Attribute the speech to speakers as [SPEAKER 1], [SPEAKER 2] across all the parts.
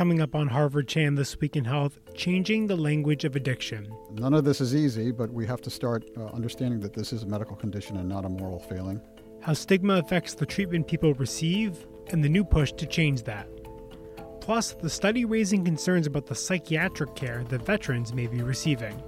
[SPEAKER 1] Coming up on Harvard Chan This Week in Health, changing the language of addiction.
[SPEAKER 2] None of this is easy, but we have to start uh, understanding that this is a medical condition and not a moral failing.
[SPEAKER 1] How stigma affects the treatment people receive, and the new push to change that. Plus, the study raising concerns about the psychiatric care that veterans may be receiving.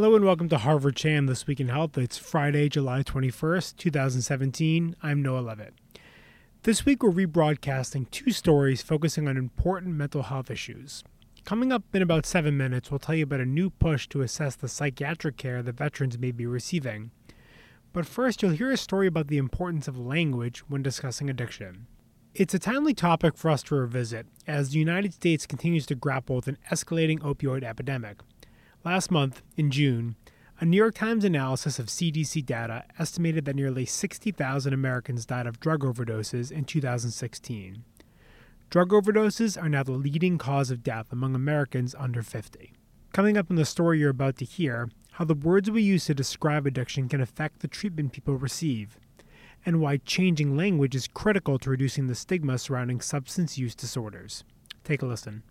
[SPEAKER 1] Hello and welcome to Harvard Chan This Week in Health. It's Friday, July 21st, 2017. I'm Noah Levitt. This week we're rebroadcasting two stories focusing on important mental health issues. Coming up in about seven minutes, we'll tell you about a new push to assess the psychiatric care that veterans may be receiving. But first, you'll hear a story about the importance of language when discussing addiction. It's a timely topic for us to revisit as the United States continues to grapple with an escalating opioid epidemic. Last month, in June, a New York Times analysis of CDC data estimated that nearly 60,000 Americans died of drug overdoses in 2016. Drug overdoses are now the leading cause of death among Americans under 50. Coming up in the story you're about to hear, how the words we use to describe addiction can affect the treatment people receive, and why changing language is critical to reducing the stigma surrounding substance use disorders. Take a listen.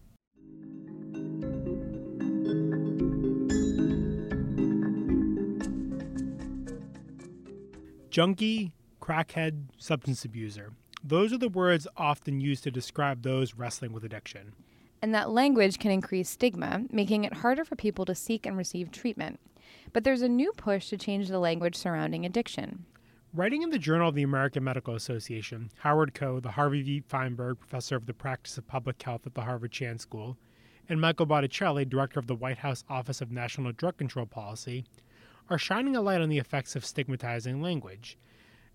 [SPEAKER 1] Junkie, crackhead, substance abuser. Those are the words often used to describe those wrestling with addiction.
[SPEAKER 3] And that language can increase stigma, making it harder for people to seek and receive treatment. But there's a new push to change the language surrounding addiction.
[SPEAKER 1] Writing in the Journal of the American Medical Association, Howard Koh, the Harvey V. Fineberg Professor of the Practice of Public Health at the Harvard Chan School, and Michael Botticelli, Director of the White House Office of National Drug Control Policy, are shining a light on the effects of stigmatizing language.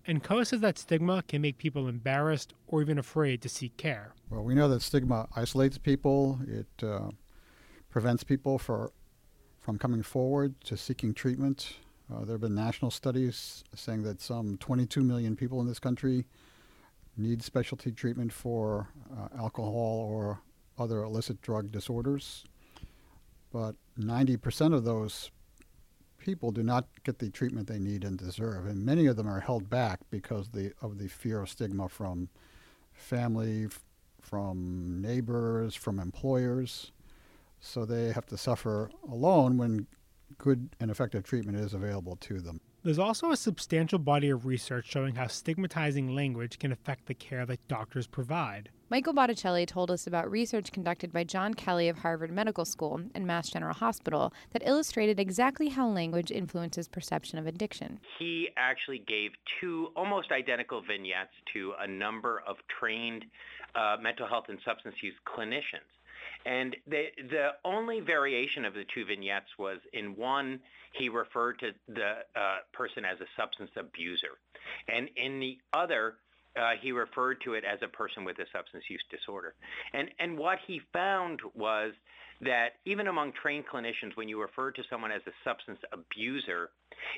[SPEAKER 1] And Koh says that stigma can make people embarrassed or even afraid to seek care.
[SPEAKER 2] Well, we know that stigma isolates people. It uh, prevents people for, from coming forward to seeking treatment. Uh, there have been national studies saying that some 22 million people in this country need specialty treatment for uh, alcohol or other illicit drug disorders. But 90% of those people do not get the treatment they need and deserve, and many of them are held back because the, of the fear of stigma from family, f- from neighbors, from employers. So they have to suffer alone when good and effective treatment is available to them.
[SPEAKER 1] There's also a substantial body of research showing how stigmatizing language can affect the care that doctors provide.
[SPEAKER 3] Michael Botticelli told us about research conducted by John Kelly of Harvard Medical School and Mass General Hospital that illustrated exactly how language influences perception of addiction.
[SPEAKER 4] He actually gave two almost identical vignettes to a number of trained uh, mental health and substance use clinicians. And the, the only variation of the two vignettes was in one, he referred to the uh, person as a substance abuser. And in the other, uh, he referred to it as a person with a substance use disorder. And, and what he found was that even among trained clinicians, when you refer to someone as a substance abuser,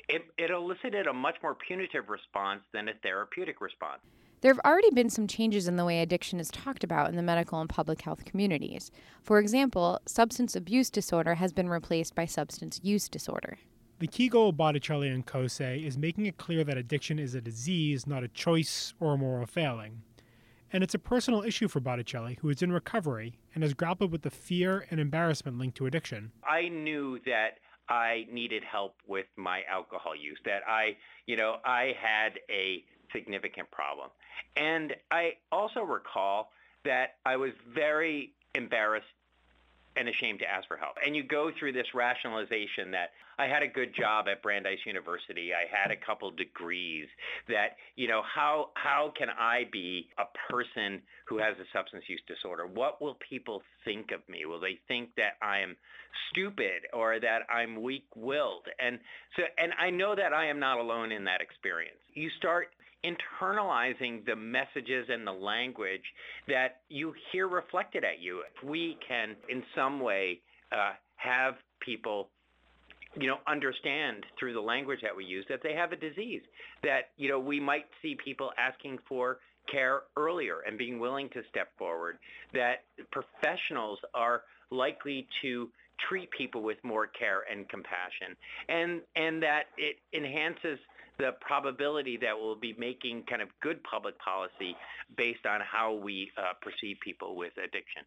[SPEAKER 4] it, it elicited a much more punitive response than a therapeutic response.
[SPEAKER 3] There have already been some changes in the way addiction is talked about in the medical and public health communities. For example, substance abuse disorder has been replaced by substance use disorder.
[SPEAKER 1] The key goal of Botticelli and Koh is making it clear that addiction is a disease, not a choice or a moral failing. And it's a personal issue for Botticelli, who is in recovery and has grappled with the fear and embarrassment linked to addiction.
[SPEAKER 4] I knew that I needed help with my alcohol use, that I, you know, I had a significant problem. And I also recall that I was very embarrassed and ashamed to ask for help. And you go through this rationalization that I had a good job at Brandeis University. I had a couple degrees that, you know, how how can I be a person who has a substance use disorder? What will people think of me? Will they think that I am stupid or that I'm weak-willed? And so and I know that I am not alone in that experience. You start internalizing the messages and the language that you hear reflected at you. If we can, in some way, uh, have people you know, understand through the language that we use that they have a disease. That, you know, we might see people asking for care earlier and being willing to step forward. That professionals are likely to treat people with more care and compassion. And, and that it enhances the probability that we'll be making kind of good public policy based on how we uh, perceive people with addiction.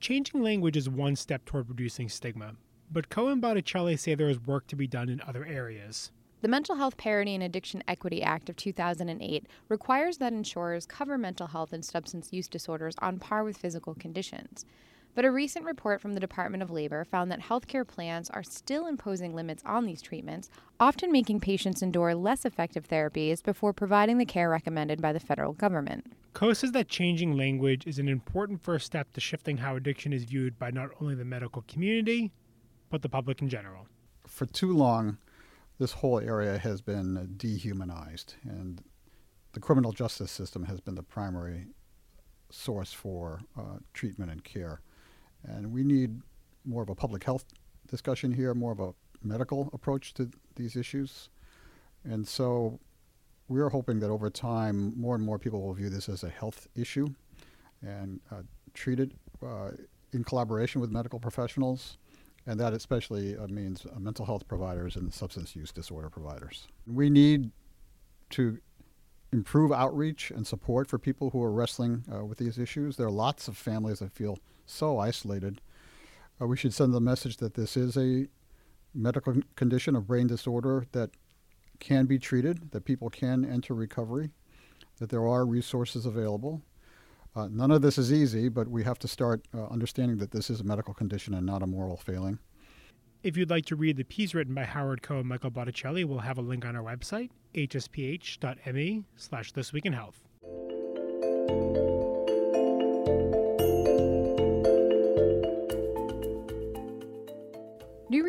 [SPEAKER 1] Changing language is one step toward reducing stigma, but Koh and Botticelli say there is work to be done in other areas.
[SPEAKER 3] The Mental Health Parity and Addiction Equity Act of 2008 requires that insurers cover mental health and substance use disorders on par with physical conditions. But a recent report from the Department of Labor found that healthcare plans are still imposing limits on these treatments, often making patients endure less effective therapies before providing the care recommended by the federal government.
[SPEAKER 1] Koh says that changing language is an important first step to shifting how addiction is viewed by not only the medical community, but the public in general.
[SPEAKER 2] For too long, this whole area has been dehumanized, and the criminal justice system has been the primary source for uh, treatment and care. And we need more of a public health discussion here, more of a medical approach to these issues. And so we're hoping that over time, more and more people will view this as a health issue and uh, treat it uh, in collaboration with medical professionals. And that especially uh, means uh, mental health providers and substance use disorder providers. We need to improve outreach and support for people who are wrestling uh, with these issues. There are lots of families that feel so isolated. Uh, we should send the message that this is a medical condition of brain disorder that can be treated, that people can enter recovery, that there are resources available. Uh, none of this is easy, but we have to start uh, understanding that this is a medical condition and not a moral failing.
[SPEAKER 1] If you'd like to read the piece written by Howard Koh and Michael Botticelli, we'll have a link on our website, hsph.me slash This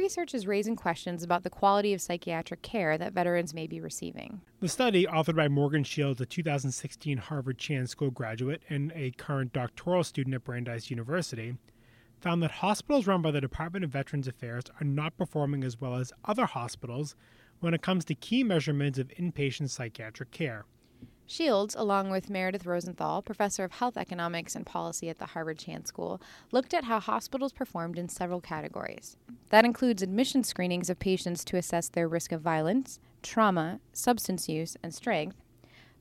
[SPEAKER 3] research is raising questions about the quality of psychiatric care that veterans may be receiving.
[SPEAKER 1] The study, authored by Morgan Shields, a 2016 Harvard Chan School graduate and a current doctoral student at Brandeis University, found that hospitals run by the Department of Veterans Affairs are not performing as well as other hospitals when it comes to key measurements of inpatient psychiatric care.
[SPEAKER 3] Shields, along with Meredith Rosenthal, professor of health economics and policy at the Harvard Chan School, looked at how hospitals performed in several categories. That includes admission screenings of patients to assess their risk of violence, trauma, substance use, and strength,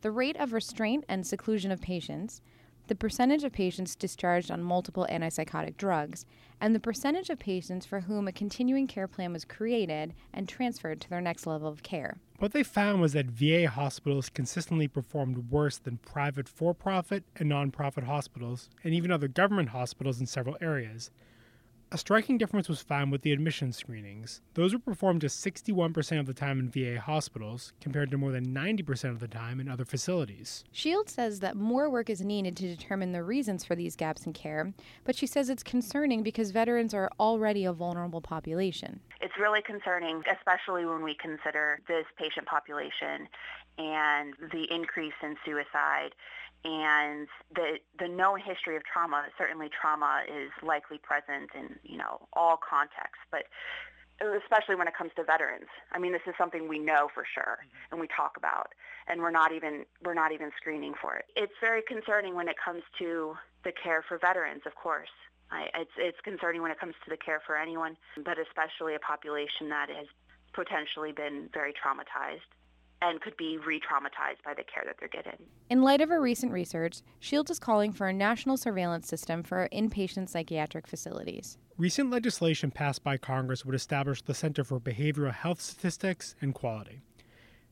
[SPEAKER 3] the rate of restraint and seclusion of patients, the percentage of patients discharged on multiple antipsychotic drugs, and the percentage of patients for whom a continuing care plan was created and transferred to their next level of care.
[SPEAKER 1] What they found was that VA hospitals consistently performed worse than private for profit and nonprofit hospitals, and even other government hospitals in several areas. A striking difference was found with the admission screenings. Those were performed just 61% of the time in VA hospitals, compared to more than 90% of the time in other facilities.
[SPEAKER 3] Shields says that more work is needed to determine the reasons for these gaps in care, but she says it's concerning because veterans are already a vulnerable population.
[SPEAKER 5] It's really concerning, especially when we consider this patient population and the increase in suicide and the the known history of trauma. Certainly, trauma is likely present in you know all contexts, but especially when it comes to veterans. I mean, this is something we know for sure mm-hmm. and we talk about, and we're not even we're not even screening for it. It's very concerning when it comes to the care for veterans, of course. I, it's it's concerning when it comes to the care for anyone, but especially a population that has potentially been very traumatized and could be re-traumatized by the care that they're getting.
[SPEAKER 3] In light of her recent research, Shields is calling for a national surveillance system for inpatient psychiatric facilities.
[SPEAKER 1] Recent legislation passed by Congress would establish the Center for Behavioral Health Statistics and Quality.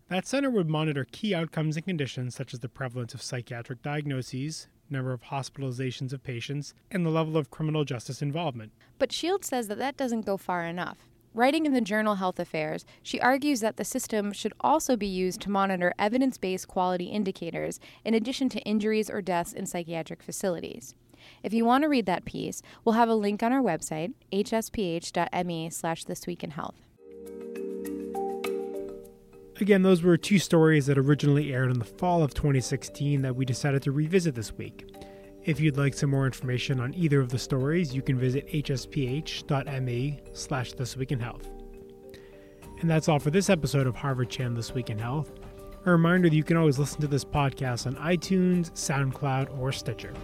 [SPEAKER 1] That center would monitor key outcomes and conditions such as the prevalence of psychiatric diagnoses, number of hospitalizations of patients, and the level of criminal justice involvement.
[SPEAKER 3] But Shields says that that doesn't go far enough. Writing in the journal Health Affairs, she argues that the system should also be used to monitor evidence based quality indicators in addition to injuries or deaths in psychiatric facilities. If you want to read that piece, we'll have a link on our website, hsph.me slash this week in health.
[SPEAKER 1] Again, those were two stories that originally aired in the fall of 2016 that we decided to revisit this week. If you'd like some more information on either of the stories, you can visit hsph.me slash This Week in Health. And that's all for this episode of Harvard Chan This Week in Health. A reminder that you can always listen to this podcast on iTunes, SoundCloud, or Stitcher.